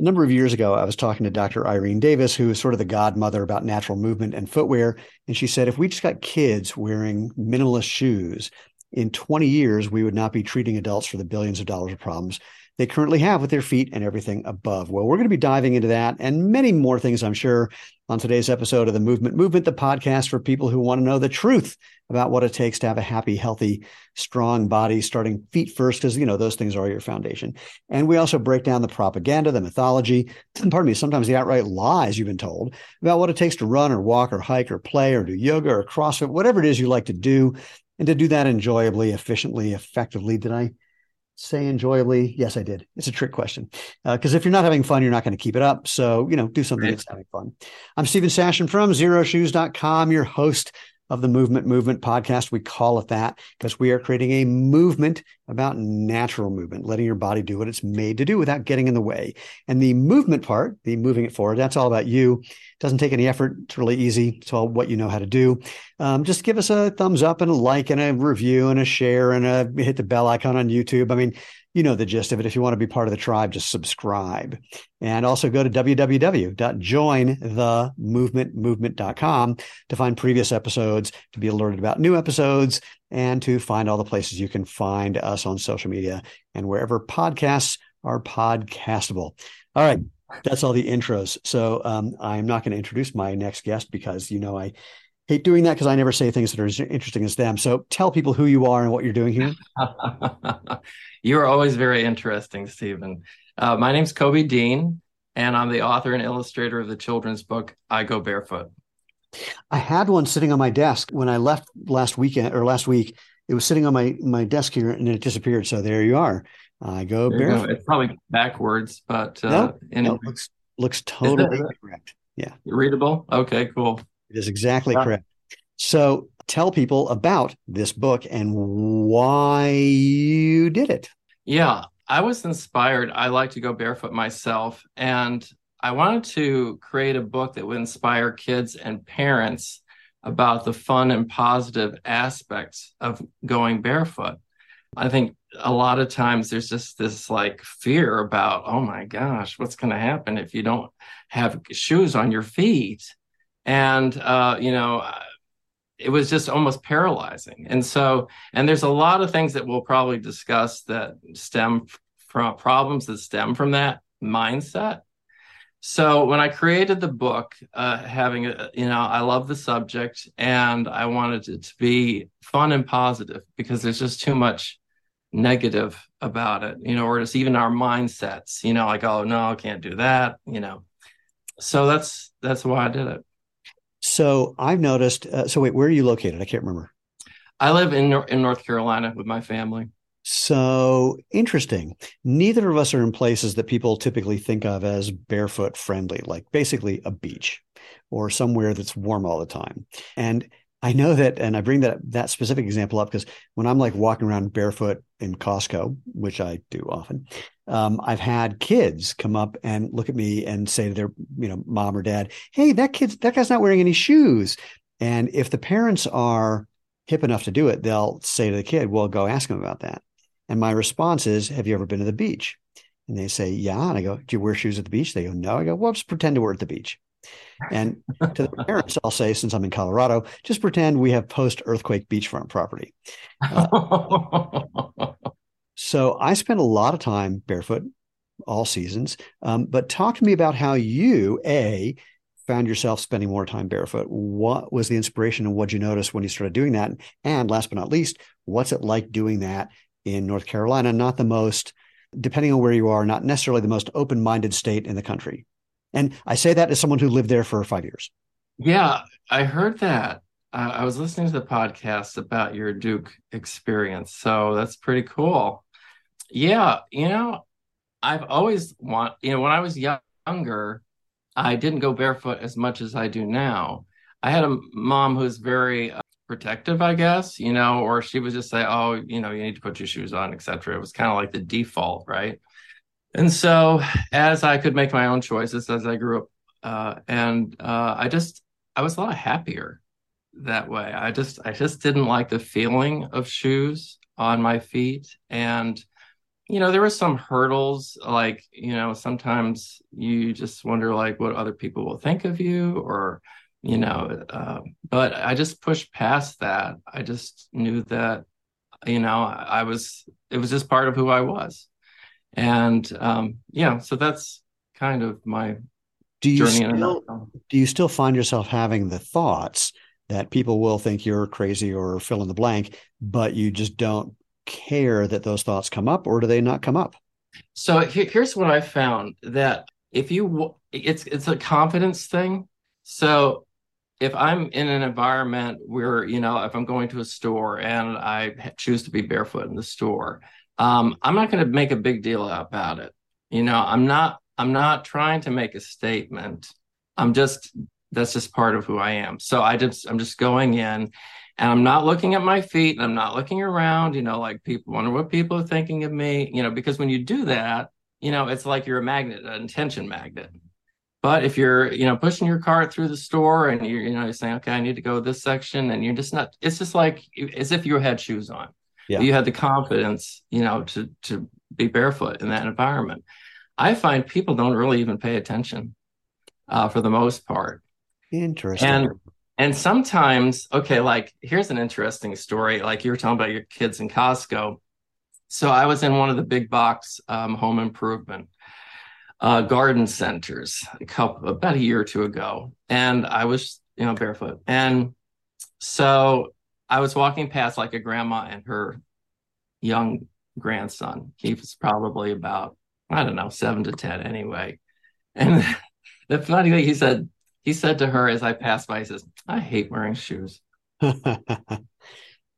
A number of years ago, I was talking to Dr. Irene Davis, who is sort of the godmother about natural movement and footwear. And she said, if we just got kids wearing minimalist shoes, in 20 years, we would not be treating adults for the billions of dollars of problems they currently have with their feet and everything above. Well, we're going to be diving into that and many more things, I'm sure, on today's episode of the Movement Movement, the podcast for people who want to know the truth about what it takes to have a happy, healthy, strong body, starting feet first, because, you know, those things are your foundation. And we also break down the propaganda, the mythology, pardon me, sometimes the outright lies you've been told about what it takes to run or walk or hike or play or do yoga or CrossFit, whatever it is you like to do, and to do that enjoyably, efficiently, effectively. Did I? Say enjoyably? Yes, I did. It's a trick question. Because uh, if you're not having fun, you're not going to keep it up. So, you know, do something right. that's having fun. I'm Steven Sashen from xeroshoes.com, your host of the Movement Movement podcast. We call it that because we are creating a movement about natural movement, letting your body do what it's made to do without getting in the way. And the movement part, the moving it forward, that's all about you. It doesn't take any effort. It's really easy. It's all what you know how to do. Um, just give us a thumbs up and a like and a review and a share and a hit the bell icon on YouTube. I mean, you know the gist of it. If you want to be part of the tribe, just subscribe. And also go to www.jointhemovementmovement.com to find previous episodes, to be alerted about new episodes, and to find all the places you can find us on social media and wherever podcasts are podcastable. All right. That's all the intros. So um, I'm not going to introduce my next guest because, you know, I hate doing that because I never say things that are as interesting as them. So tell people who you are and what you're doing here. you are always very interesting, Steven. Uh, my name's Koby Deane, and I'm the author and illustrator of the children's book I Go Barefoot. I had one sitting on my desk when I left last weekend or last week. It was sitting on my my desk here, and it disappeared. So there you are. I go barefoot. Go. It's probably backwards, but uh, no, no, looks looks totally correct. Yeah, readable. Okay, cool. It is exactly yeah. correct. So tell people about this book and why you did it. Yeah, I was inspired. I like to go barefoot myself. And I wanted to create a book that would inspire kids and parents about the fun and positive aspects of going barefoot. I think a lot of times there's just this like fear about, oh my gosh, what's going to happen if you don't have shoes on your feet? And, uh, you know, it was just almost paralyzing. And so, and there's a lot of things that we'll probably discuss that stem from problems that stem from that mindset. So when I created the book, uh, having a, you know, I love the subject and I wanted it to be fun and positive because there's just too much negative about it, you know, or it's even our mindsets, you know, like, oh no, I can't do that, you know. So that's that's why I did it. So I've noticed. Uh, so wait, where are you located? I can't remember. I live in in North Carolina with my family. So interesting. Neither of us are in places that people typically think of as barefoot friendly, like basically a beach or somewhere that's warm all the time. And I know that, and I bring that that specific example up because when I'm like walking around barefoot in Costco, which I do often, um, I've had kids come up and look at me and say to their, you know, mom or dad, "Hey, that kid's that guy's not wearing any shoes." And if the parents are hip enough to do it, they'll say to the kid, "Well, go ask him about that." And my response is, "Have you ever been to the beach?" And they say, "Yeah." And I go, "Do you wear shoes at the beach?" They go, "No." I go, "Well, just pretend to wear at the beach." And to the parents, I'll say, since I'm in Colorado, just pretend we have post earthquake beachfront property. Uh, so I spent a lot of time barefoot all seasons. Um, but talk to me about how you, A, found yourself spending more time barefoot. What was the inspiration and what did you notice when you started doing that? And last but not least, what's it like doing that in North Carolina? Not the most, depending on where you are, not necessarily the most open minded state in the country. And I say that as someone who lived there for five years. Yeah, I heard that. Uh, I was listening to the podcast about your Duke experience. So that's pretty cool. Yeah, you know, I've always want, you know, when I was younger, I didn't go barefoot as much as I do now. I had a mom who's very uh, protective, I guess, you know, or she would just say, "Oh, you know, you need to put your shoes on, etc." It was kind of like the default, right? And so, as I could make my own choices as I grew up, uh, and uh, I just I was a lot happier that way. I just I just didn't like the feeling of shoes on my feet, and you know, there were some hurdles, like, you know, sometimes you just wonder, like, what other people will think of you, or, you know, uh, but I just pushed past that. I just knew that, you know, I was, it was just part of who I was. And um, yeah, so that's kind of my do you still, do you still find yourself having the thoughts that people will think you're crazy or fill in the blank, but you just don't care that those thoughts come up, or do they not come up? So here's what I found that if you it's it's a confidence thing. So if I'm in an environment where you know if I'm going to a store and I choose to be barefoot in the store, um, I'm not going to make a big deal about it. You know, I'm not I'm not trying to make a statement. I'm just that's just part of who I am. So I just I'm just going in and I'm not looking at my feet and I'm not looking around, you know, like people wonder what people are thinking of me, you know, because when you do that, you know, it's like you're a magnet, an intention magnet. But if you're, you know, pushing your cart through the store and you're, you know, you're saying, okay, I need to go this section, and you're just not, it's just like as if you had shoes on. Yeah. You had the confidence, you know, to to be barefoot in that environment. I find people don't really even pay attention uh, for the most part. Interesting. And and sometimes, okay, like here's an interesting story. Like you were talking about your kids in Costco. So I was in one of the big box um, home improvement uh, garden centers a couple about a year or two ago, and I was you know barefoot, and so I was walking past like a grandma and her young grandson. He was probably about I don't know seven to ten anyway, and the funny thing he said he said to her as I passed by, he says, I hate wearing shoes. yeah.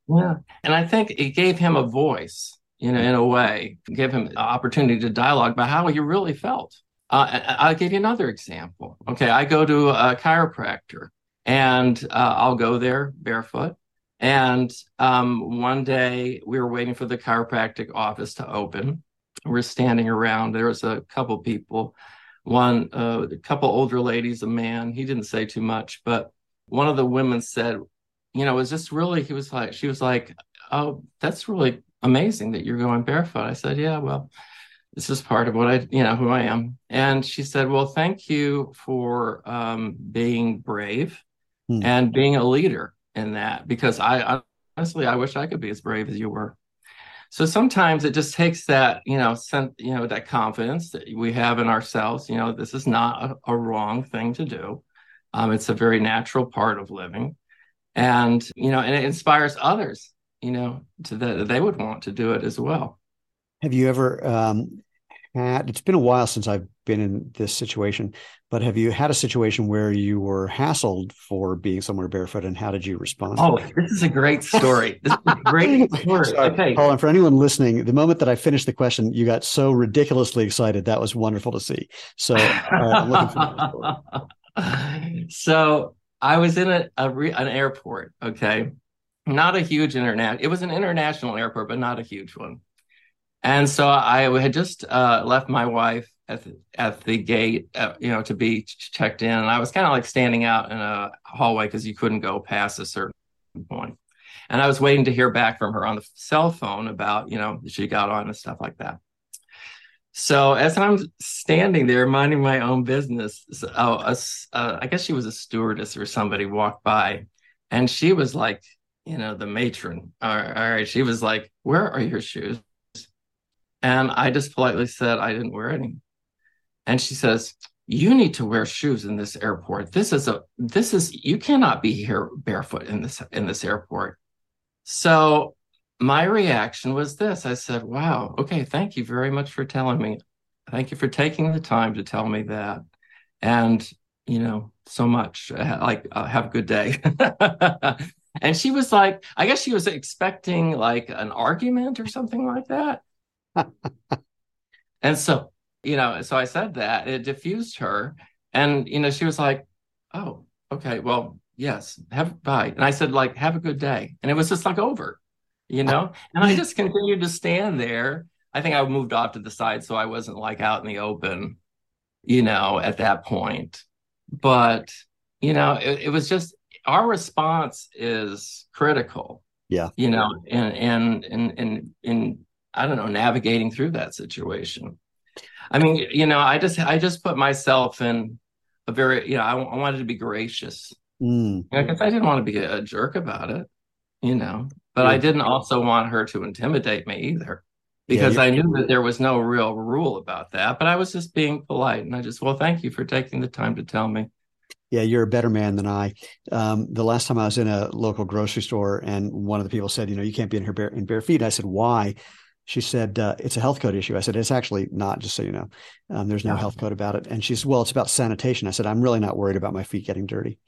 And I think it gave him a voice, you know, in a way, gave him an opportunity to dialogue about how he really felt. Uh, I'll give you another example. Okay. I go to a chiropractor and uh, I'll go there barefoot. And um, one day we were waiting for the chiropractic office to open. We're standing around. There was a couple people one uh, a couple older ladies a man he didn't say too much but one of the women said you know was just really he was like she was like oh that's really amazing that you're going barefoot. I said yeah well this is part of what i you know who i am. And she said well thank you for um, being brave hmm. and being a leader in that because I honestly i wish i could be as brave as you were so sometimes it just takes that you know you know that confidence that we have in ourselves you know this is not a, a wrong thing to do. Um, it's a very natural part of living. And you know and it inspires others you know to that they would want to do it as well. Have you ever um, had it's been a while since i've been in this situation but have you had a situation where you were hassled for being somewhere barefoot and how did you respond? Oh, this is a great story. This is a great story. Sorry, okay. Paul, and for anyone listening, the moment that I finished the question, you got so ridiculously excited. That was wonderful to see. So uh, So I was in a, a re, an airport, okay? Not a huge internet. It was an international airport, but not a huge one. And so I had just uh, left my wife at the, at the gate, uh, you know, to be checked in. And I was kind of like standing out in a hallway because you couldn't go past a certain point. And I was waiting to hear back from her on the cell phone about, you know, she got on and stuff like that. So as I'm standing there minding my own business, oh, a, uh, I guess she was a stewardess or somebody walked by, and she was like, you know, the matron. All right, all right. She was like, "Where are your shoes?" And I just politely said I didn't wear any. And she says you need to wear shoes in this airport. This is a this is you cannot be here barefoot in this in this airport. So my reaction was this. I said wow okay thank you very much for telling me. Thank you for taking the time to tell me that. And you know so much. Like uh, have a good day. And she was like i guess she was expecting like an argument or something like that and so you know, so I said that it diffused her. And, you know, she was like, oh, okay, well, yes, have bye. And I said, like, have a good day. And it was just like over, you know? And I just continued to stand there. I think I moved off to the side so I wasn't like out in the open, you know, at that point. But, you know, it, it was just our response is critical. Yeah. You know, and and and and in I don't know, navigating through that situation. I mean, you know, I just I just put myself in a very, you know, I, I wanted to be gracious. Mm. I guess I didn't want to be a, a jerk about it, you know, but yeah. I didn't also want her to intimidate me either because yeah, I knew that there was no real rule about that. But I was just being polite, and I just, well, thank you for taking the time to tell me. Yeah, you're a better man than I. Um, the last time I was in a local grocery store, and one of the people said, "You know, you can't be in here bare, in bare feet." I said, "Why?" She said, uh, "It's a health code issue." I said, "It's actually not. Just so you know, um, there's no health code about it." And she said, "Well, it's about sanitation." I said, "I'm really not worried about my feet getting dirty."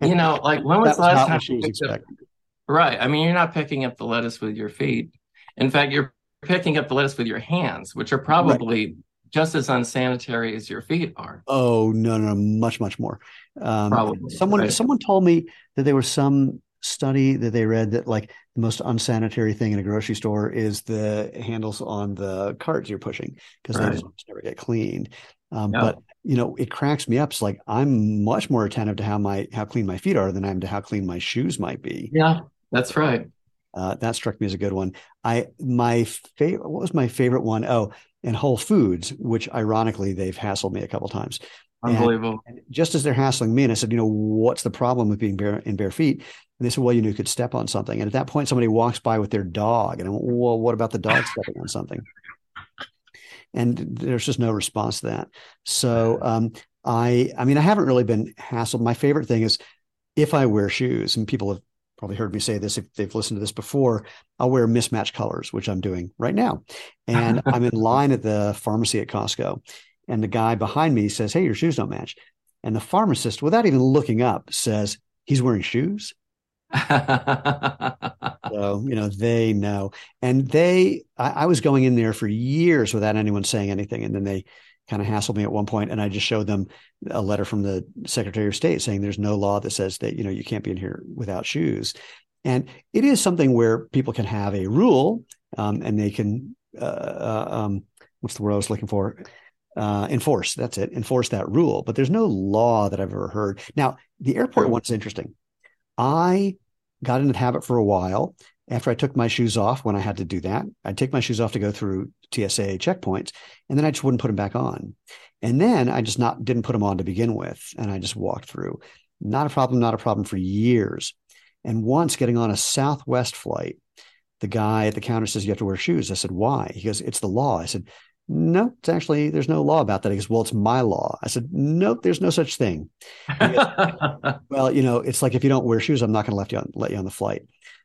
you know, like when was the last time she was expecting? Right. I mean, you're not picking up the lettuce with your feet. In fact, you're picking up the lettuce with your hands, which are probably right. just as unsanitary as your feet are. Oh no, no, much, much more. Um, probably. Someone, right. someone told me that there was some study that they read that like the most unsanitary thing in a grocery store is the handles on the carts you're pushing because right. they just never get cleaned. Um, yeah. But you know, it cracks me up. It's like I'm much more attentive to how my how clean my feet are than I am to how clean my shoes might be. Yeah, that's right. Uh, that struck me as a good one. I my favorite. What was my favorite one? Oh, in Whole Foods, which ironically they've hassled me a couple times. Unbelievable. And, and just as they're hassling me, and I said, you know, what's the problem with being bare in bare feet? And they said, well, you know, you could step on something. And at that point, somebody walks by with their dog, and I went, well, what about the dog stepping on something? And there's just no response to that. So um, I, I mean, I haven't really been hassled. My favorite thing is if I wear shoes, and people have probably heard me say this if they've listened to this before. I'll wear mismatched colors, which I'm doing right now. And I'm in line at the pharmacy at Costco. And the guy behind me says, Hey, your shoes don't match. And the pharmacist, without even looking up, says, He's wearing shoes. so, you know, they know. And they, I, I was going in there for years without anyone saying anything. And then they kind of hassled me at one point and I just showed them a letter from the Secretary of State saying there's no law that says that, you know, you can't be in here without shoes. And it is something where people can have a rule um, and they can, uh, uh, um, what's the word I was looking for? Uh, enforce. That's it. Enforce that rule. But there's no law that I've ever heard. Now, the airport one's interesting. I got into the habit for a while after I took my shoes off when I had to do that. I'd take my shoes off to go through TSA checkpoints, and then I just wouldn't put them back on. And then I just not didn't put them on to begin with, and I just walked through. Not a problem, not a problem for years. And once getting on a Southwest flight, the guy at the counter says you have to wear shoes. I said, why? He goes, it's the law. I said, no, it's actually there's no law about that. He goes, well, it's my law. I said, nope, there's no such thing. Goes, well, you know, it's like if you don't wear shoes, I'm not going to let you on, let you on the flight.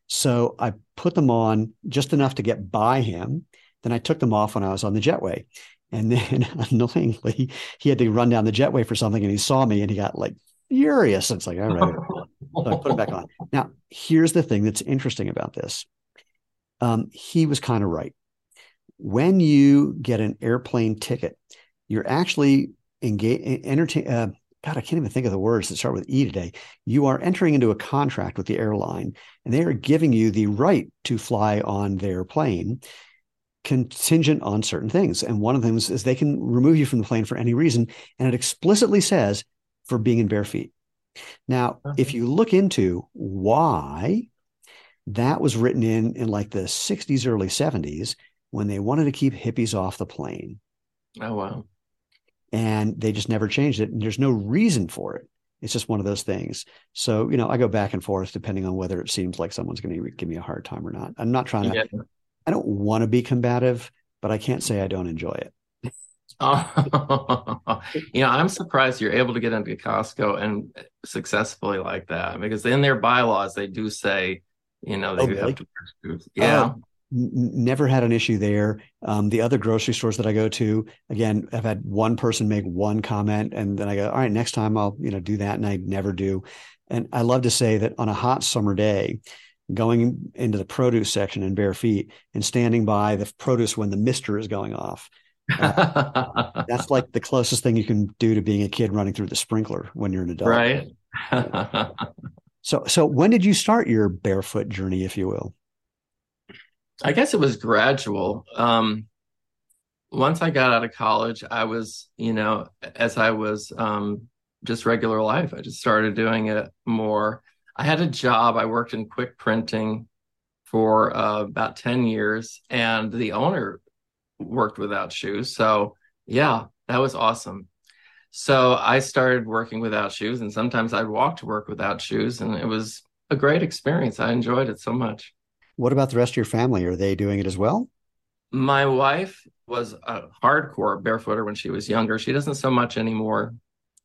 So I put them on just enough to get by him. Then I took them off when I was on the jetway. And then annoyingly, he had to run down the jetway for something and he saw me and he got like furious. It's like, all right. so I put them back on. Now, here's the thing that's interesting about this. Um, he was kind of right. When you get an airplane ticket, you're actually engage, entertain, uh, God, I can't even think of the words that start with E today. You are entering into a contract with the airline, and they are giving you the right to fly on their plane contingent on certain things. And one of them is, is they can remove you from the plane for any reason. And it explicitly says for being in bare feet. Now, okay. if you look into why that was written in in like the 60s, early 70s, when they wanted to keep hippies off the plane. Oh, wow and they just never changed it. And there's no reason for it. It's just one of those things. So, you know, I go back and forth depending on whether it seems like someone's going to give me a hard time or not. I'm not trying to, yeah. I don't want to be combative, but I can't say I don't enjoy it. oh, you know, I'm surprised you're able to get into Costco and successfully like that because in their bylaws, they do say, you know, they oh, have to, yeah. Uh, never had an issue there. Um, the other grocery stores that I go to, again, I've had one person make one comment, and then I go, all right, next time I'll you know do that, and I never do. And I love to say that on a hot summer day, going into the produce section in bare feet and standing by the produce when the mister is going off. Uh, that's like the closest thing you can do to being a kid running through the sprinkler when you're an adult. Right. so, so when did you start your barefoot journey, if you will? I guess it was gradual. Um, once I got out of college, I was, you know, as I was um, just regular life, I just started doing it more. I had a job. I worked in quick printing for uh, about 10 years, and the owner worked without shoes. So, yeah, that was awesome. So, I started working without shoes, and sometimes I'd walk to work without shoes, and it was a great experience. I enjoyed it so much. What about the rest of your family? Are they doing it as well? My wife was a hardcore barefooter when she was younger. She doesn't so much anymore,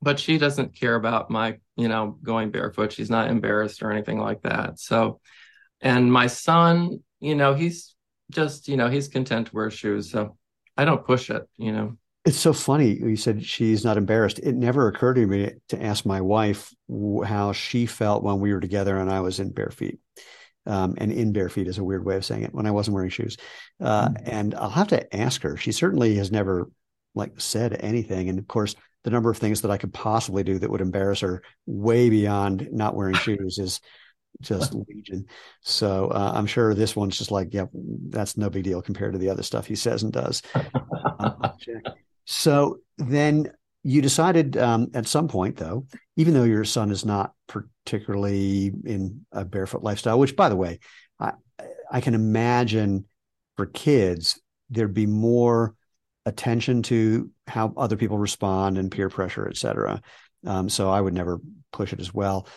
but she doesn't care about my, you know, going barefoot. She's not embarrassed or anything like that. So, and my son, you know, he's just, you know, he's content to wear shoes. So I don't push it, you know. It's so funny. You said she's not embarrassed. It never occurred to me to ask my wife how she felt when we were together and I was in bare feet. Um, and in bare feet is a weird way of saying it when I wasn't wearing shoes. Uh, mm-hmm. And I'll have to ask her. She certainly has never like said anything. And of course, the number of things that I could possibly do that would embarrass her way beyond not wearing shoes is just legion. So uh, I'm sure this one's just like, yeah, that's no big deal compared to the other stuff he says and does. um, so then you decided um, at some point, though, even though your son is not particularly in a barefoot lifestyle, which, by the way, I, I can imagine for kids, there'd be more attention to how other people respond and peer pressure, et cetera. Um, so I would never push it as well.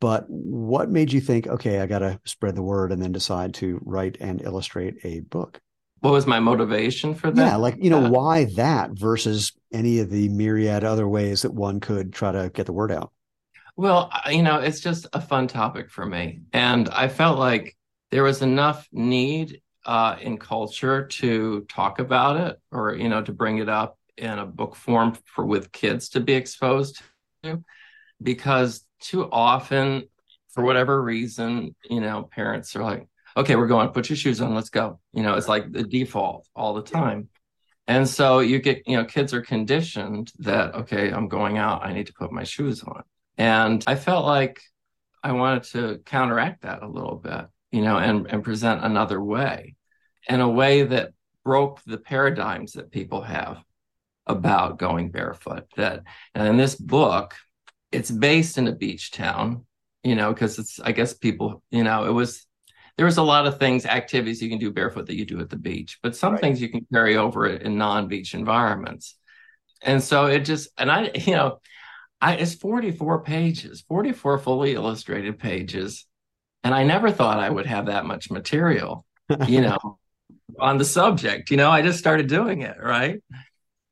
But what made you think, okay, I got to spread the word and then decide to write and illustrate a book? what was my motivation for that? Yeah, like you know, why that versus any of the myriad other ways that one could try to get the word out? Well, you know, it's just a fun topic for me, and I felt like there was enough need uh, in culture to talk about it, or you know, to bring it up in a book form for with kids to be exposed to, because too often, for whatever reason, you know, parents are like, okay, we're going, put your shoes on, let's go. You know, it's like the default all the time. And so you get, you know, kids are conditioned that, okay, I'm going out, I need to put my shoes on. And I felt like I wanted to counteract that a little bit, you know, and, and present another way in a way that broke the paradigms that people have about going barefoot. That, and in this book, it's based in a beach town, you know, because it's, I guess people, you know, it was there was a lot of things, activities you can do barefoot that you do at the beach, but some right. things you can carry over in non-beach environments. And so it just, and I, you know, I, it's 44 pages, 44 fully illustrated pages. And I never thought I would have that much material, you know, on the subject. You know, I just started doing it, right?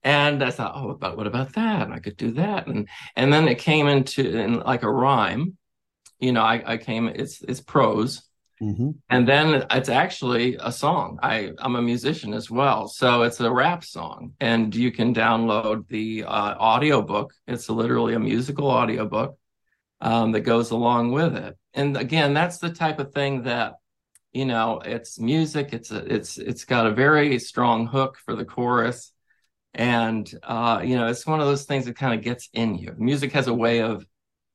And I thought, oh, but what about that? And I could do that. And and then it came into in like a rhyme. You know, I, I came, it's it's prose Mm-hmm. And then it's actually a song. I, I'm a musician as well. So it's a rap song. And you can download the uh, audiobook. It's literally a musical audiobook um, that goes along with it. And again, that's the type of thing that, you know, it's music. It's a, it's it's got a very strong hook for the chorus. And uh, you know, it's one of those things that kind of gets in you. Music has a way of,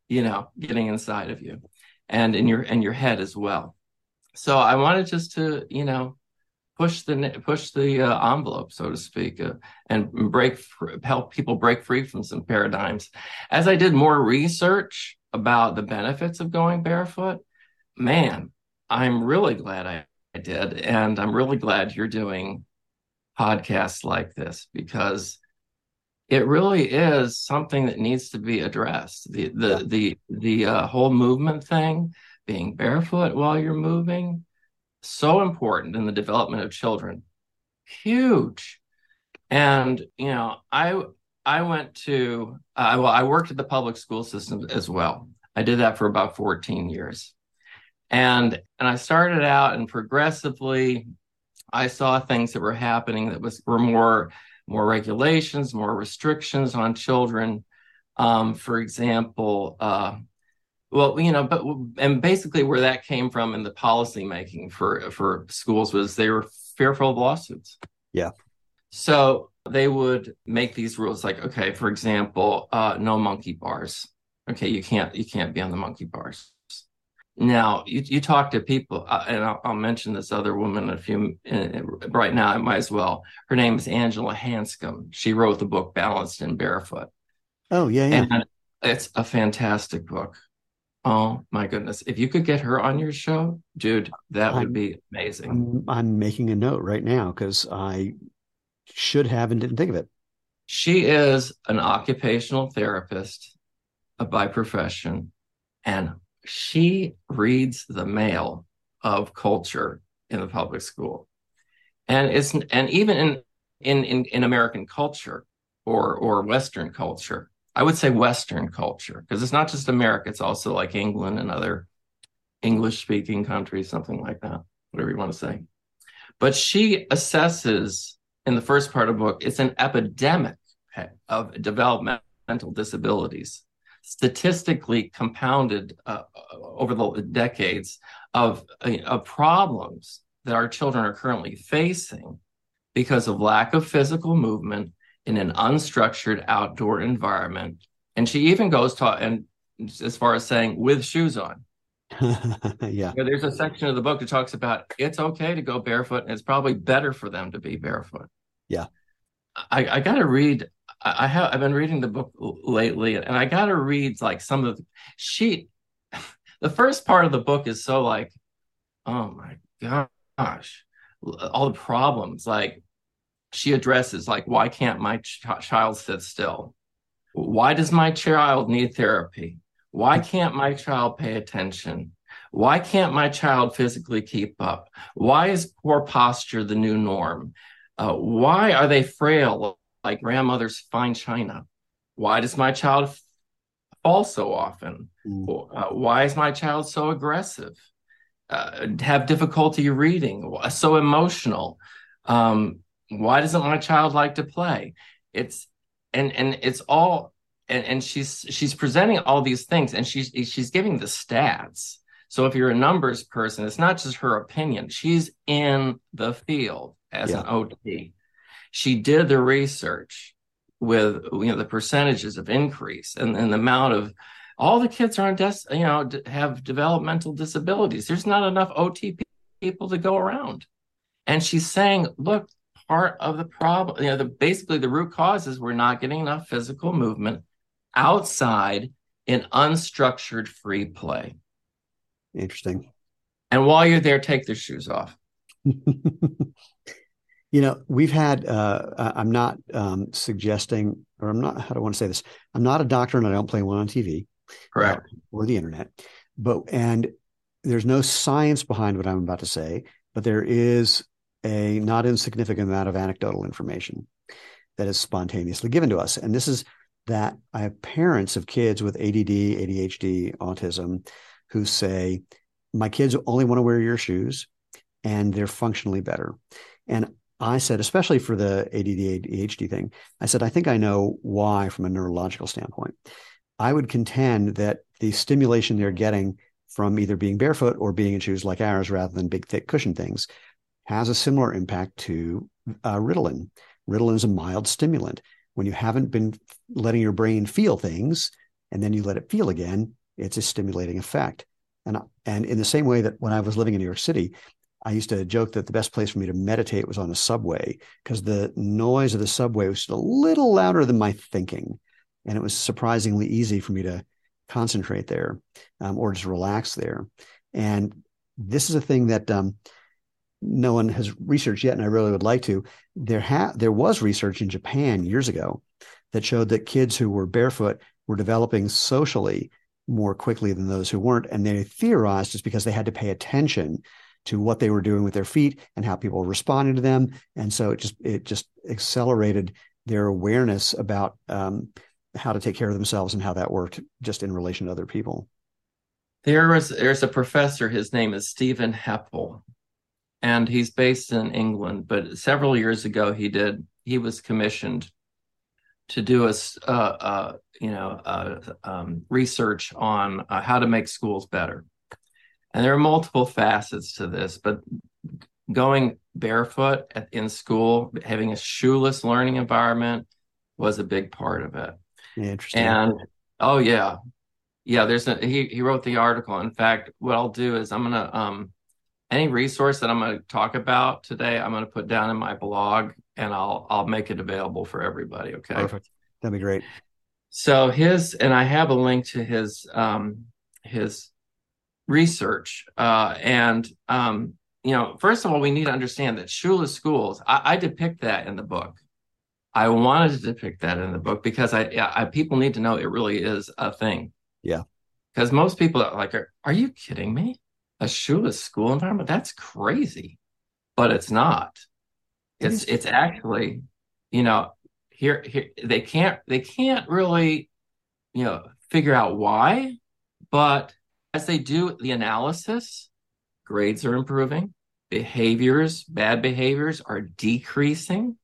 you know, getting inside of you and in your in your head as well so I wanted just to, you know, push the push the uh, envelope, so to speak, uh, and break help people break free from some paradigms. As I did more research about the benefits of going barefoot, man, I'm really glad I, I did, and I'm really glad you're doing podcasts like this because it really is something that needs to be addressed. The the the the uh, whole movement thing being barefoot while you're moving so important in the development of children. Huge. And you know i i went to uh, well i worked at the public school system as well. I did that for about 14 years. And and i started out and progressively i saw things that were happening that was were more more regulations more restrictions on children. Um, for example uh, well, you know, but and basically where that came from in the policy making for for schools was they were fearful of lawsuits. Yeah. So they would make these rules like, okay, for example, uh, no monkey bars. Okay, you can't you can't be on the monkey bars. Now you you talk to people, uh, and I'll, I'll, mention this other woman a few uh, right now. I might as well. Her name is Angela Hanscom. She wrote the book Balanced and Barefoot. Oh yeah, yeah. And it's a fantastic book Oh my goodness. If you could get her on your show, dude, that I'm, would be amazing. I'm, I'm making a note right now because I should have and didn't think of it. She is an occupational therapist by profession, and she reads the mail of culture in the public school. And it's and even in in in, in American culture or or Western culture, I would say Western culture, because it's not just America, it's also like England and other English speaking countries, something like that, whatever you want to say. But she assesses in the first part of the book, it's an epidemic of developmental disabilities, statistically compounded uh, over the decades of, uh, of problems that our children are currently facing because of lack of physical movement in an unstructured outdoor environment. And she even goes to and as far as saying with shoes on. yeah. There's a section of the book that talks about it's okay to go barefoot and it's probably better for them to be barefoot. Yeah. I, I got to read. I have. I've been reading the book lately, and I got to read like some of the. She, the first part of the book is so like, oh my gosh, all the problems. Like, she addresses like, why can't my ch- child sit still? Why does my child need therapy? Why can't my child pay attention? Why can't my child physically keep up? Why is poor posture the new norm? Uh, why are they frail like grandmother's fine china? Why does my child fall so often? Mm. Uh, why is my child so aggressive? Uh, have difficulty reading? So emotional? Um, why doesn't my child like to play? It's and and it's all and, and she's she's presenting all these things and she's she's giving the stats. So if you're a numbers person, it's not just her opinion. She's in the field as yeah. an OT. She did the research with you know the percentages of increase and, and the amount of all the kids are on des- you know have developmental disabilities. There's not enough OT people to go around. And she's saying, look, part of the problem, you know, the basically the root cause is we're not getting enough physical movement outside in unstructured free play. Interesting. And while you're there, take their shoes off. You know, we've had, uh, I'm not um, suggesting, or I'm not, how do I want to say this? I'm not a doctor and I don't play one on TV. Correct. Uh, or the internet. But, and there's no science behind what I'm about to say, but there is a not insignificant amount of anecdotal information that is spontaneously given to us. And this is that I have parents of kids with ADD, ADHD, autism who say, My kids only want to wear your shoes and they're functionally better. And I said, especially for the ADD, ADHD thing, I said, I think I know why from a neurological standpoint. I would contend that the stimulation they're getting from either being barefoot or being in shoes like ours rather than big, thick cushion things has a similar impact to uh, Ritalin. Ritalin is a mild stimulant. When you haven't been letting your brain feel things and then you let it feel again, it's a stimulating effect. And, and in the same way that when I was living in New York City, I used to joke that the best place for me to meditate was on a subway because the noise of the subway was a little louder than my thinking. And it was surprisingly easy for me to concentrate there um, or just relax there. And this is a thing that um, no one has researched yet, and I really would like to. There, ha- there was research in Japan years ago that showed that kids who were barefoot were developing socially more quickly than those who weren't. And they theorized it's because they had to pay attention to what they were doing with their feet and how people were responding to them. And so it just it just accelerated their awareness about um, how to take care of themselves and how that worked just in relation to other people. There was there's a professor. His name is Stephen Heppell, and he's based in England. But several years ago, he did he was commissioned to do a uh, uh, you know uh, um, research on uh, how to make schools better. And there are multiple facets to this, but going barefoot at, in school, having a shoeless learning environment was a big part of it. Interesting. And oh yeah, yeah. There's a he he wrote the article. In fact, what I'll do is I'm gonna um any resource that I'm gonna talk about today, I'm gonna put down in my blog, and I'll I'll make it available for everybody. Okay. Perfect. That'd be great. So his and I have a link to his um his research. Uh, and um, you know, first of all, we need to understand that shoeless schools. I, I, depict that in the book. I wanted to depict that in the book because I, I people need to know it really is a thing. Yeah. Because most people are like, are, are you kidding me? A shoeless school environment? That's crazy. But it's not. It's it's actually, you know, here here they can't they can't really, you know, figure out why, but as they do the analysis, grades are improving, behaviors, bad behaviors are decreasing,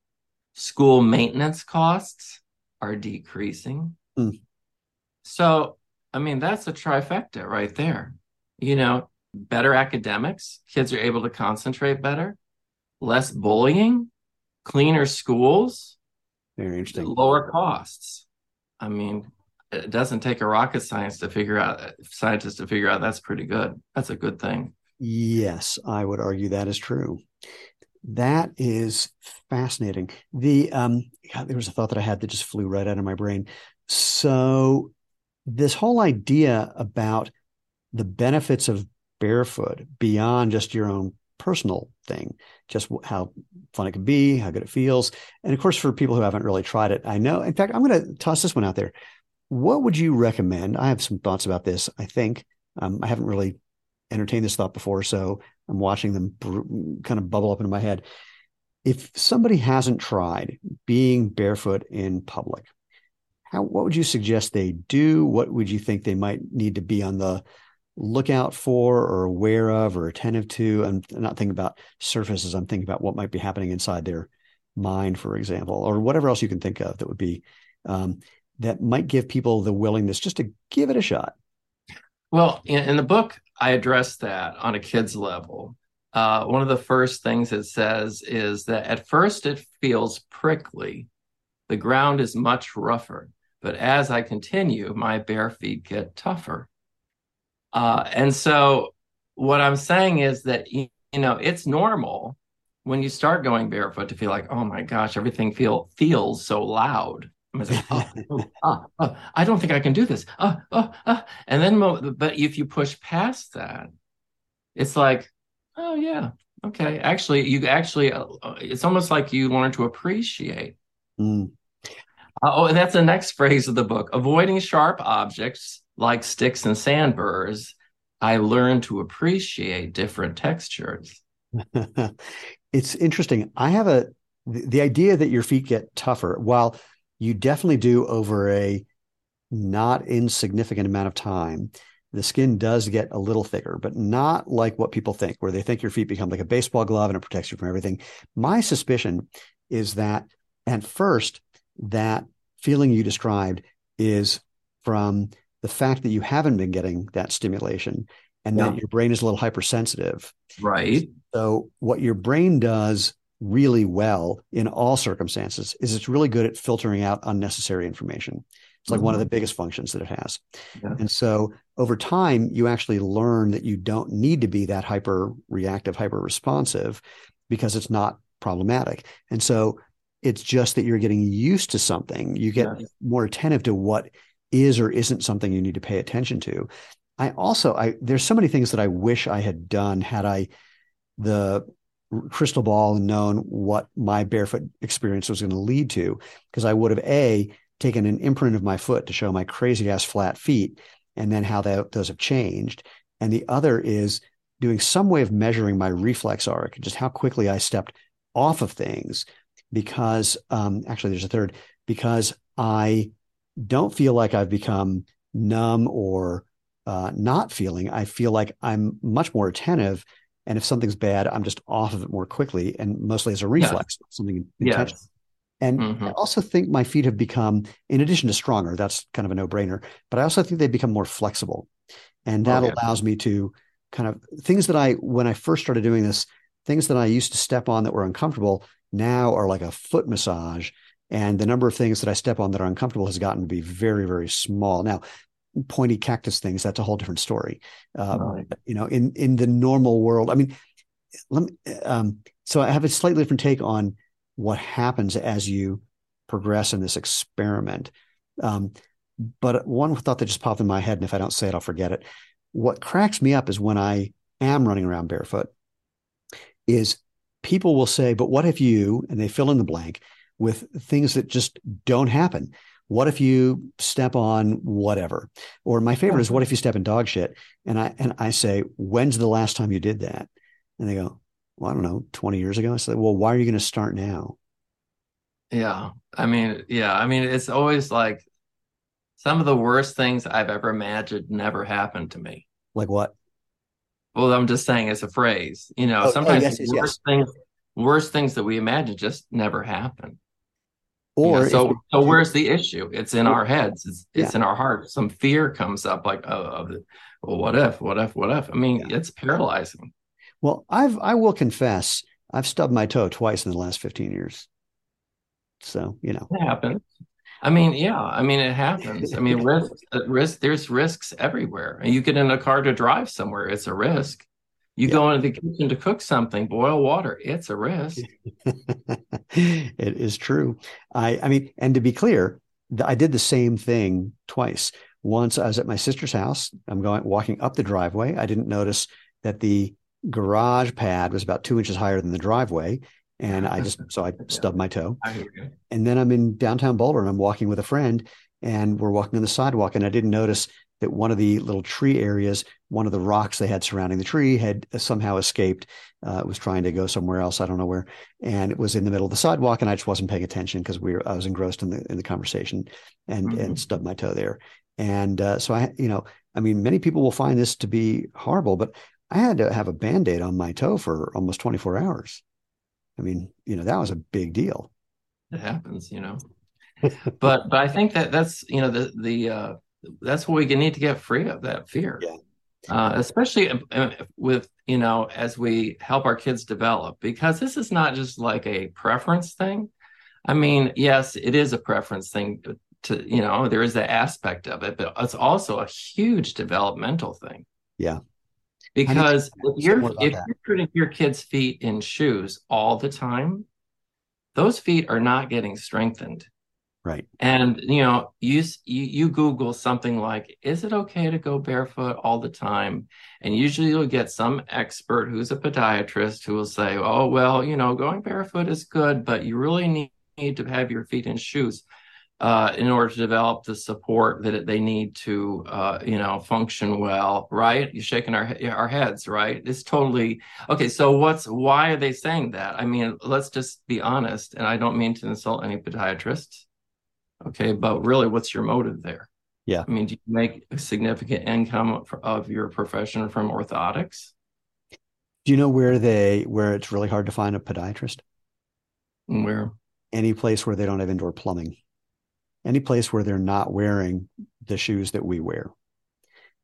school maintenance costs are decreasing. Mm. So, I mean, that's a trifecta right there. You know, better academics, kids are able to concentrate better, less bullying, cleaner schools, very interesting, lower costs. I mean, it doesn't take a rocket science to figure out scientists to figure out that's pretty good. That's a good thing. Yes, I would argue that is true. That is fascinating. The um, God, there was a thought that I had that just flew right out of my brain. So, this whole idea about the benefits of barefoot beyond just your own personal thing, just how fun it can be, how good it feels, and of course, for people who haven't really tried it, I know. In fact, I'm going to toss this one out there. What would you recommend? I have some thoughts about this. I think um, I haven't really entertained this thought before, so I'm watching them br- kind of bubble up into my head. If somebody hasn't tried being barefoot in public, how what would you suggest they do? What would you think they might need to be on the lookout for or aware of or attentive to? I'm not thinking about surfaces. I'm thinking about what might be happening inside their mind, for example, or whatever else you can think of that would be um, that might give people the willingness just to give it a shot. Well, in, in the book, I address that on a kid's level. Uh, one of the first things it says is that at first it feels prickly. The ground is much rougher, but as I continue, my bare feet get tougher. Uh, and so, what I'm saying is that you know it's normal when you start going barefoot to feel like, oh my gosh, everything feel feels so loud. I, Like, oh, oh, oh, I don't think I can do this. Oh, oh, oh. And then, but if you push past that, it's like, oh yeah, okay. Actually, you actually, uh, it's almost like you learn to appreciate. Mm. Uh, oh, and that's the next phrase of the book. Avoiding sharp objects like sticks and sandburrs, I learned to appreciate different textures. it's interesting. I have a the, the idea that your feet get tougher. While you definitely do over a not insignificant amount of time. The skin does get a little thicker, but not like what people think, where they think your feet become like a baseball glove and it protects you from everything. My suspicion is that at first, that feeling you described is from the fact that you haven't been getting that stimulation and yeah. that your brain is a little hypersensitive. Right. So, what your brain does really well in all circumstances is it's really good at filtering out unnecessary information. It's like mm-hmm. one of the biggest functions that it has. Yeah. And so over time, you actually learn that you don't need to be that hyper reactive, hyper responsive because it's not problematic. And so it's just that you're getting used to something. You get yeah. more attentive to what is or isn't something you need to pay attention to. I also I there's so many things that I wish I had done had I the crystal ball and known what my barefoot experience was going to lead to because I would have a taken an imprint of my foot to show my crazy ass flat feet and then how that, those have changed and the other is doing some way of measuring my reflex arc just how quickly I stepped off of things because um, actually there's a third because I don't feel like I've become numb or uh, not feeling I feel like I'm much more attentive and if something's bad, I'm just off of it more quickly and mostly as a reflex, yeah. something intentional. And mm-hmm. I also think my feet have become, in addition to stronger, that's kind of a no brainer, but I also think they've become more flexible. And that oh, yeah. allows me to kind of things that I, when I first started doing this, things that I used to step on that were uncomfortable now are like a foot massage. And the number of things that I step on that are uncomfortable has gotten to be very, very small. Now, pointy cactus things, that's a whole different story. Um, right. You know, in in the normal world, I mean, let me. Um, so I have a slightly different take on what happens as you progress in this experiment. Um, but one thought that just popped in my head, and if I don't say it, I'll forget it. What cracks me up is when I am running around barefoot, is people will say, "But what if you?" and they fill in the blank with things that just don't happen. What if you step on whatever? Or my favorite is what if you step in dog shit? And I and I say, when's the last time you did that? And they go, well, I don't know, 20 years ago. I said, well, why are you going to start now? Yeah. I mean, yeah. I mean, it's always like some of the worst things I've ever imagined never happened to me. Like what? Well, I'm just saying it's a phrase. You know, Oh, oh, sometimes yes, the yes, things, worst things that we imagine just never happen. Or if so so where's the issue? It's in our heads. It's it's Yeah. in our heart. Some fear comes up, like, oh, of the, well, what if? What if? What if? I mean, it's paralyzing. well, I've I will confess, I've stubbed my toe twice in the last 15 years. So, you know, It happens. I mean, yeah. I mean, it happens. I mean, risk, uh, risk. There's risks everywhere. And you get in a car to drive somewhere, it's a risk. You Yeah. go into the kitchen to cook something, boil water, it's a risk. it is true. I I mean, and to be clear, I did the same thing twice. Once I was at my sister's house. I'm going walking up the driveway. I didn't notice that the garage pad was about two inches higher than the driveway. And I just so I stubbed my toe. I hear you. And then I'm in downtown Boulder and I'm walking with a friend and we're walking on the sidewalk and I didn't notice that one of the little tree areas, one of the rocks they had surrounding the tree had somehow escaped. Uh, was trying to go somewhere else. I don't know where. And it was in the middle of the sidewalk and I just wasn't paying attention because we were, I was engrossed in the, in the conversation and, Mhm. and stubbed my toe there. And uh, so I, you know, I mean, many people will find this to be horrible, but I had to have a band-aid on my toe for almost 24 hours. I mean, you know, that was a big deal. It happens, you know. But but I think that that's you know the the uh, that's what we need to get free of that fear. Yeah. Uh, especially uh, with you know as we help our kids develop because this is not just like a preference thing. I mean, yes, it is a preference thing to you know there is that aspect of it, but it's also a huge developmental thing. Yeah. Because if you're if that. you're putting your kids' feet in shoes all the time, those feet are not getting strengthened. Right. And you know, you you you Google something like, "Is it okay to go barefoot all the time?" And usually you'll get some expert who's a podiatrist who will say, "Oh, well, you know, going barefoot is good, but you really need, need to have your feet in shoes uh, in order to develop the support that they need to, uh, you know, function well." Right? You're shaking our our heads, right? It's totally okay. So what's why are they saying that? I mean, let's just be honest, and I don't mean to insult any podiatrists. Okay, but really, what's your motive there? Yeah. I mean, do you make a significant income of your profession from orthotics? Do you know where they where it's really hard to find a podiatrist? Where Any place where they don't have indoor plumbing. Any place where they're not wearing the shoes that we wear.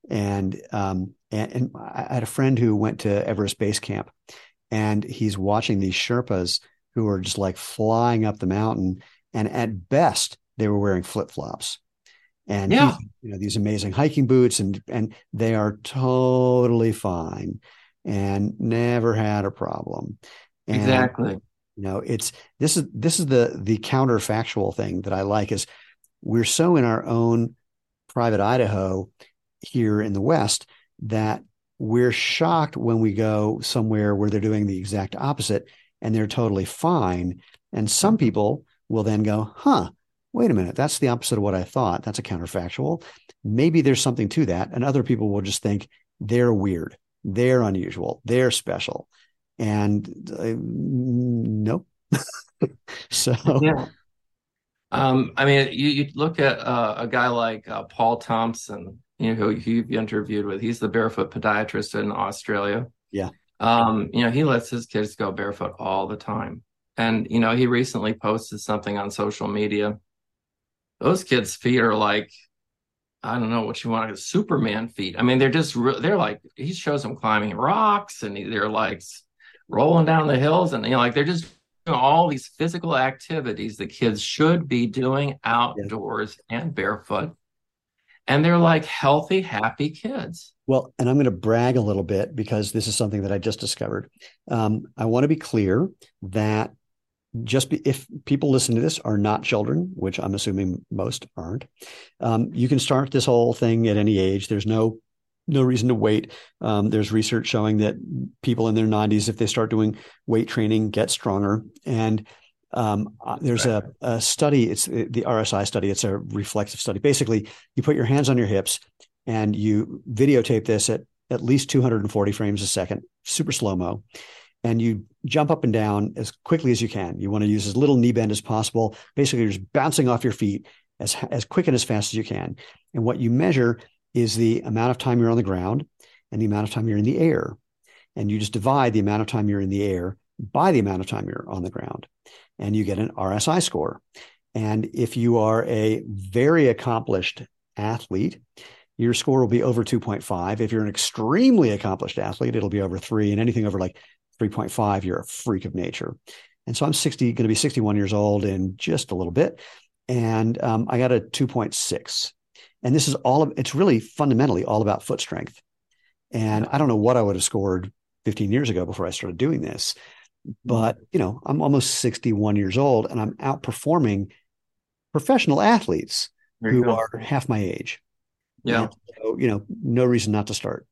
And um and, and I had a friend who went to Everest Base Camp and he's watching these Sherpas who are just like flying up the mountain. And at best, they were wearing flip-flops. And Yeah. you know, these amazing hiking boots and and they are totally fine and never had a problem. And exactly? you know, it's this is this is the the counterfactual thing that I like is we're so in our own private Idaho here in the West that we're shocked when we go somewhere where they're doing the exact opposite and they're totally fine. And some people will then go, huh, wait a minute, that's the opposite of what I thought. That's a counterfactual. Maybe there's something to that. And other people will just think they're weird, they're unusual, they're special. And uh, nope. so, Yeah. Um, I mean, you, you look at uh, a guy like uh, Paul Thompson, you know, who you've interviewed with. He's the barefoot podiatrist in Australia. Yeah. Um, you know, he lets his kids go barefoot all the time. And, you know, he recently posted something on social media. Those kids' feet are like, I don't know what you want, to Superman feet. I mean, they're just, re- they're like, he shows them climbing rocks and they're like rolling down the hills and, you know, like they're just doing all these physical activities that kids should be doing outdoors and barefoot. And they're like healthy, happy kids. well, and I'm going to brag a little bit because this is something that I just discovered. Um, I want to be clear that just be, if people listen to this are not children, which I'm assuming most aren't, um, you can start this whole thing at any age. There's no no reason to wait. Um, there's research showing that people in their 90s, if they start doing weight training, get stronger. And um, uh, there's a, a, study. It's the RSI study. It's a reflexive study. Basically, you put your hands on your hips and you videotape this at at least 240 frames a second, super slow mo, and you jump up and down as quickly as you can. You want to use as little knee bend as possible. Basically, you're just bouncing off your feet as as quick and as fast as you can. And what you measure is the amount of time you're on the ground and the amount of time you're in the air. And you just divide the amount of time you're in the air by the amount of time you're on the ground. And you get an RSI score. And if you are a very accomplished athlete, your score will be over 2.5. If you're an extremely accomplished athlete, it'll be over three. And anything over like 3.5, you're a freak of nature. And so I'm 60, going to be 61 years old in just a little bit. And um, I got a 2.6. And this is all of it's really fundamentally all about foot strength. And I don't know what I would have scored 15 years ago before I started doing this. But, you know, I'm almost 61 years old and I'm outperforming professional athletes who go. are half my age. Yeah. So, you know, no reason not to start.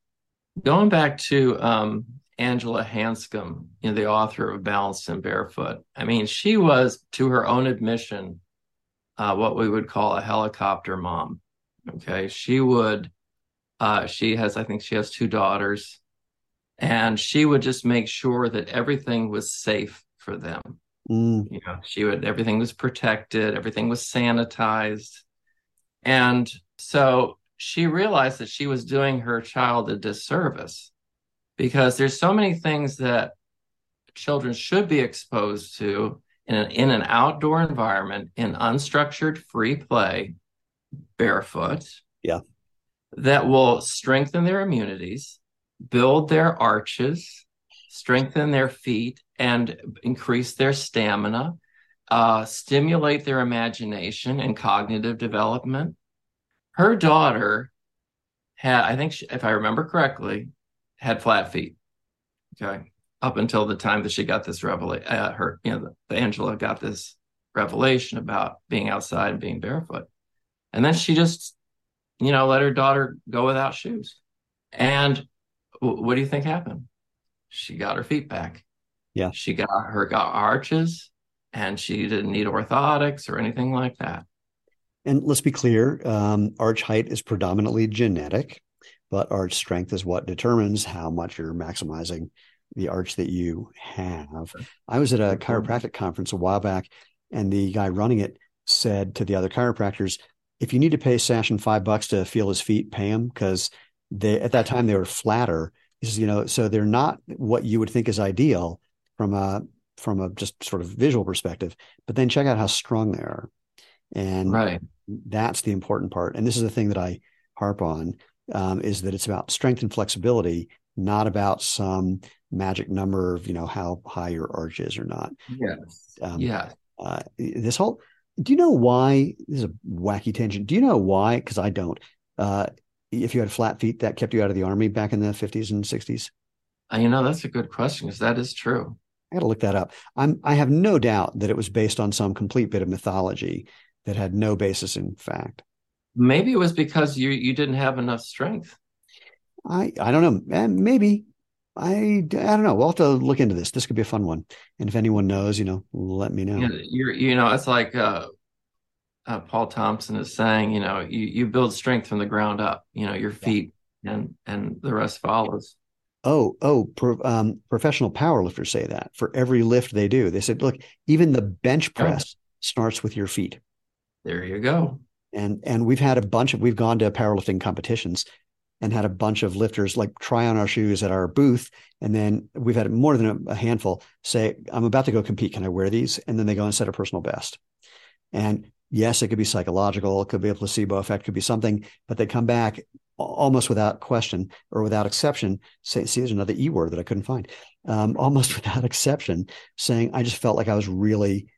Going back to um, Angela Hanscom, you know, the author of Balanced and Barefoot. I mean, she was, to her own admission, uh, what we would call a helicopter mom. Okay. She would, uh, she has, I think she has two daughters, and she would just make sure that everything was safe for them. Mm. You know, she would, everything was protected, everything was sanitized. And so she realized that she was doing her child a disservice because there's so many things that children should be exposed to in an, in an outdoor environment in unstructured free play barefoot. Yeah. That will strengthen their immunities, build their arches, strengthen their feet, and increase their stamina, uh, stimulate their imagination and cognitive development. Her daughter had, I think, she, if I remember correctly, had flat feet. Okay. Up until the time that she got this revelation, uh, her, you know, the, the Angela got this revelation about being outside and being barefoot. And then she just, you know, let her daughter go without shoes. And w- what do you think happened? She got her feet back. Yeah. She got her got arches and she didn't need orthotics or anything like that. And let's be clear um, arch height is predominantly genetic, but arch strength is what determines how much you're maximizing the arch that you have. I was at a chiropractic conference a while back, and the guy running it said to the other chiropractors, if you need to pay Sashen five bucks to feel his feet, pay him because they at that time they were flatter. He says, you know, so they're not what you would think is ideal from a from a just sort of visual perspective. But then check out how strong they are, and right. that's the important part. And this is the thing that I harp on um, is that it's about strength and flexibility, not about some magic number of you know how high your arch is or not. Yes. Um, yeah. Uh, this whole do you know why this is a wacky tangent do you know why because i don't uh, if you had flat feet that kept you out of the army back in the 50s and 60s uh, you know that's a good question because that is true i got to look that up i'm i have no doubt that it was based on some complete bit of mythology that had no basis in fact maybe it was because you you didn't have enough strength i i don't know eh, maybe I, I don't know. We'll have to look into this. This could be a fun one. And if anyone knows, you know, let me know. You're, you know, it's like uh, uh, Paul Thompson is saying, you know, you, you build strength from the ground up, you know, your feet yeah. and, and the rest follows. Oh, oh, pro, um, professional powerlifters say that for every lift they do. They said, look, even the bench press starts with your feet. There you go. And and we've had a bunch of we've gone to powerlifting competitions and had a bunch of lifters like try on our shoes at our booth. And then we've had more than a, handful say, I'm about to go compete. Can I wear these? And then they go and set a personal best. And yes, it could be psychological, it could be a placebo effect, could be something, but they come back almost without question or without exception. Say, see, there's another E word that I couldn't find. Um, almost without exception, saying, I just felt like I was really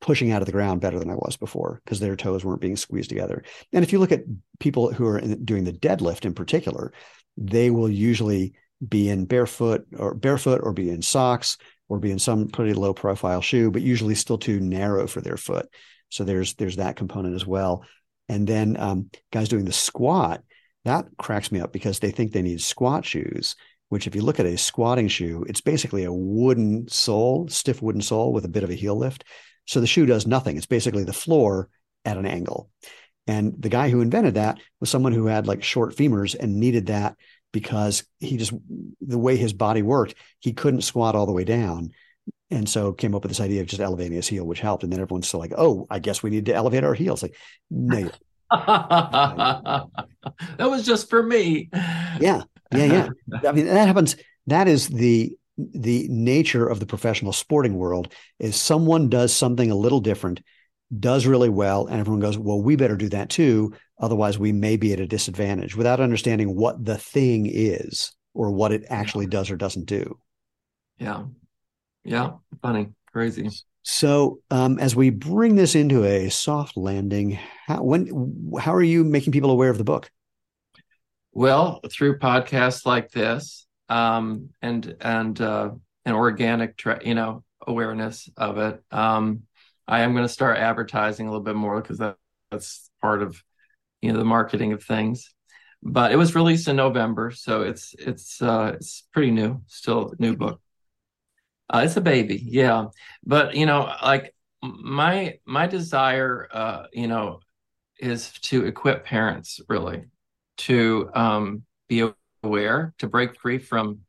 pushing out of the ground better than I was before because their toes weren't being squeezed together. And if you look at people who are in, doing the deadlift in particular, they will usually be in barefoot or barefoot or be in socks or be in some pretty low profile shoe, but usually still too narrow for their foot. So there's there's that component as well. And then um, guys doing the squat, that cracks me up because they think they need squat shoes, which if you look at a squatting shoe, it's basically a wooden sole, stiff wooden sole with a bit of a heel lift. So the shoe does nothing. It's basically the floor at an angle. And the guy who invented that was someone who had like short femurs and needed that because he just the way his body worked, he couldn't squat all the way down. And so came up with this idea of just elevating his heel, which helped. And then everyone's still like, oh, I guess we need to elevate our heels. Like, no. that was just for me. Yeah. Yeah. Yeah. I mean, that happens. That is the the nature of the professional sporting world is someone does something a little different does really well and everyone goes well we better do that too otherwise we may be at a disadvantage without understanding what the thing is or what it actually does or doesn't do. Yeah. Yeah. Funny. Crazy. So um, as we bring this into a soft landing how when how are you making people aware of the book? Well through podcasts like this um, and and uh, an organic tra- you know awareness of it um, I am going to start advertising a little bit more because that, that's part of you know the marketing of things. But it was released in November, so it's it's uh, it's pretty new, still new book. Uh, it's a baby, yeah. But you know, like my my desire, uh, you know, is to equip parents really to um, be aware, to break free from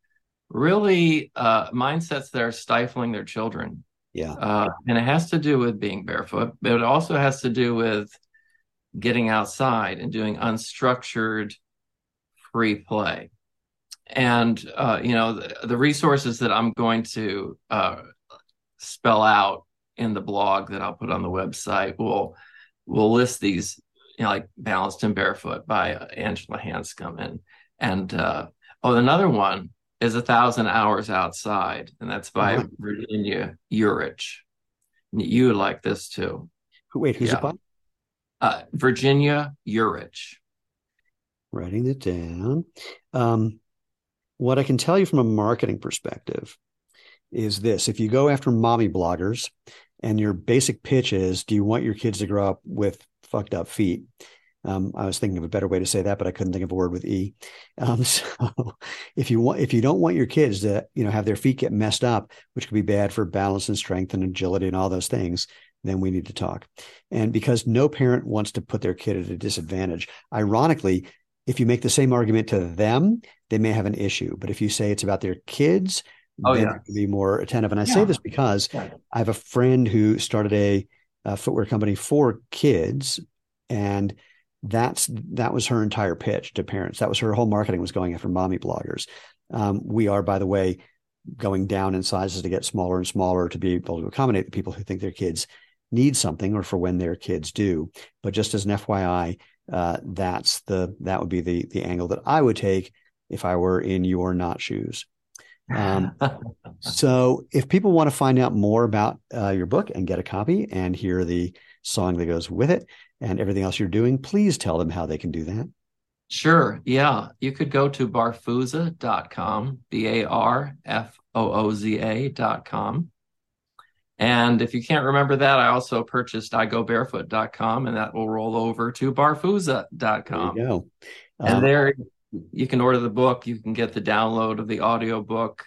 really uh, mindsets that are stifling their children yeah. Uh, and it has to do with being barefoot, but it also has to do with getting outside and doing unstructured free play. And, uh, you know, the, the, resources that I'm going to uh, spell out in the blog that I'll put on the website will will list these, you know, like Balanced and Barefoot by Angela Hanscom. And, and uh, oh, another one is a thousand hours outside, and that's by uh-huh. Virginia Yurich. You would like this too. Wait, who's yeah. it by? Uh, Virginia Yurich. Writing it down. Um, what I can tell you from a marketing perspective is this: if you go after mommy bloggers, and your basic pitch is, do you want your kids to grow up with fucked up feet? Um, I was thinking of a better way to say that, but I couldn't think of a word with e. Um, so if you want, if you don't want your kids to, you know, have their feet get messed up, which could be bad for balance and strength and agility and all those things, then we need to talk. And because no parent wants to put their kid at a disadvantage, ironically, if you make the same argument to them, they may have an issue. But if you say it's about their kids, oh, yeah. be more attentive. And I yeah. say this because yeah. I have a friend who started a, a footwear company for kids, and that's that was her entire pitch to parents. That was her whole marketing was going after mommy bloggers. Um, we are, by the way, going down in sizes to get smaller and smaller to be able to accommodate the people who think their kids need something or for when their kids do. But just as an FYI, uh, that's the that would be the the angle that I would take if I were in your not shoes. Um, so if people want to find out more about uh, your book and get a copy and hear the song that goes with it, and everything else you're doing, please tell them how they can do that. Sure. Yeah. You could go to barfooza.com, B A R F O O Z A.com. And if you can't remember that, I also purchased igobarefoot.com and that will roll over to barfooza.com. There you go. Um, and there you can order the book. You can get the download of the audio book.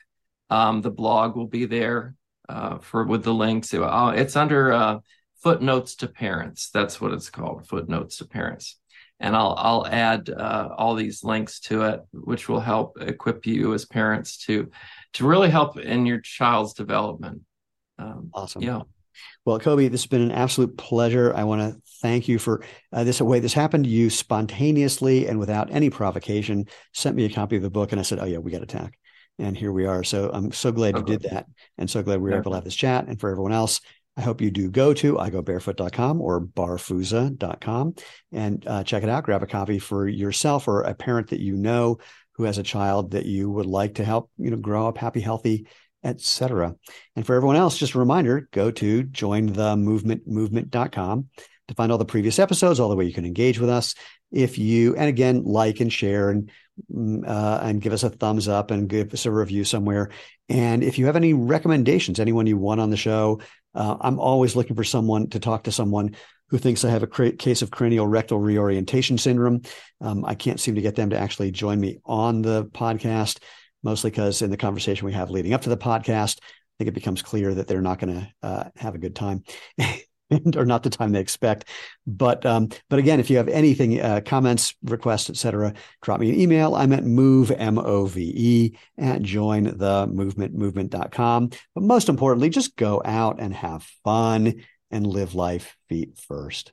Um, the blog will be there uh, for with the links. Uh, it's under uh, footnotes to parents. That's what it's called, footnotes to parents. And I'll I'll add uh, all these links to it, which will help equip you as parents to to really help in your child's development. Um, awesome. Yeah. Well, Koby, this has been an absolute pleasure. I want to thank you for uh, this way this happened. To you spontaneously and without any provocation sent me a copy of the book, and I said, "Oh yeah, we got to talk." And here we are. So I'm so glad you did that, and so glad we were able to have this chat. And for everyone else, I hope you do go to igobarefoot.com or barfooza.com and uh, check it out. Grab a copy for yourself or a parent that you know who has a child that you would like to help, you know, grow up happy, healthy, etc. And for everyone else, just a reminder, go to jointhemovementmovement.com to find all the previous episodes, all the way you can engage with us. If you, and again, like and share and mm, uh, and give us a thumbs up and give us a review somewhere. And if you have any recommendations, anyone you want on the show, uh, I'm always looking for someone to talk to someone who thinks I have a case of cranial rectal reorientation syndrome. Um, I can't seem to get them to actually join me on the podcast, mostly because in the conversation we have leading up to the podcast, I think it becomes clear that they're not going to uh, have a good time. or not the time they expect. But um, but again, if you have anything, uh, comments, requests, etc., drop me an email. I'm at move m o v e at join the movement movement.com. But most importantly, just go out and have fun and live life feet first.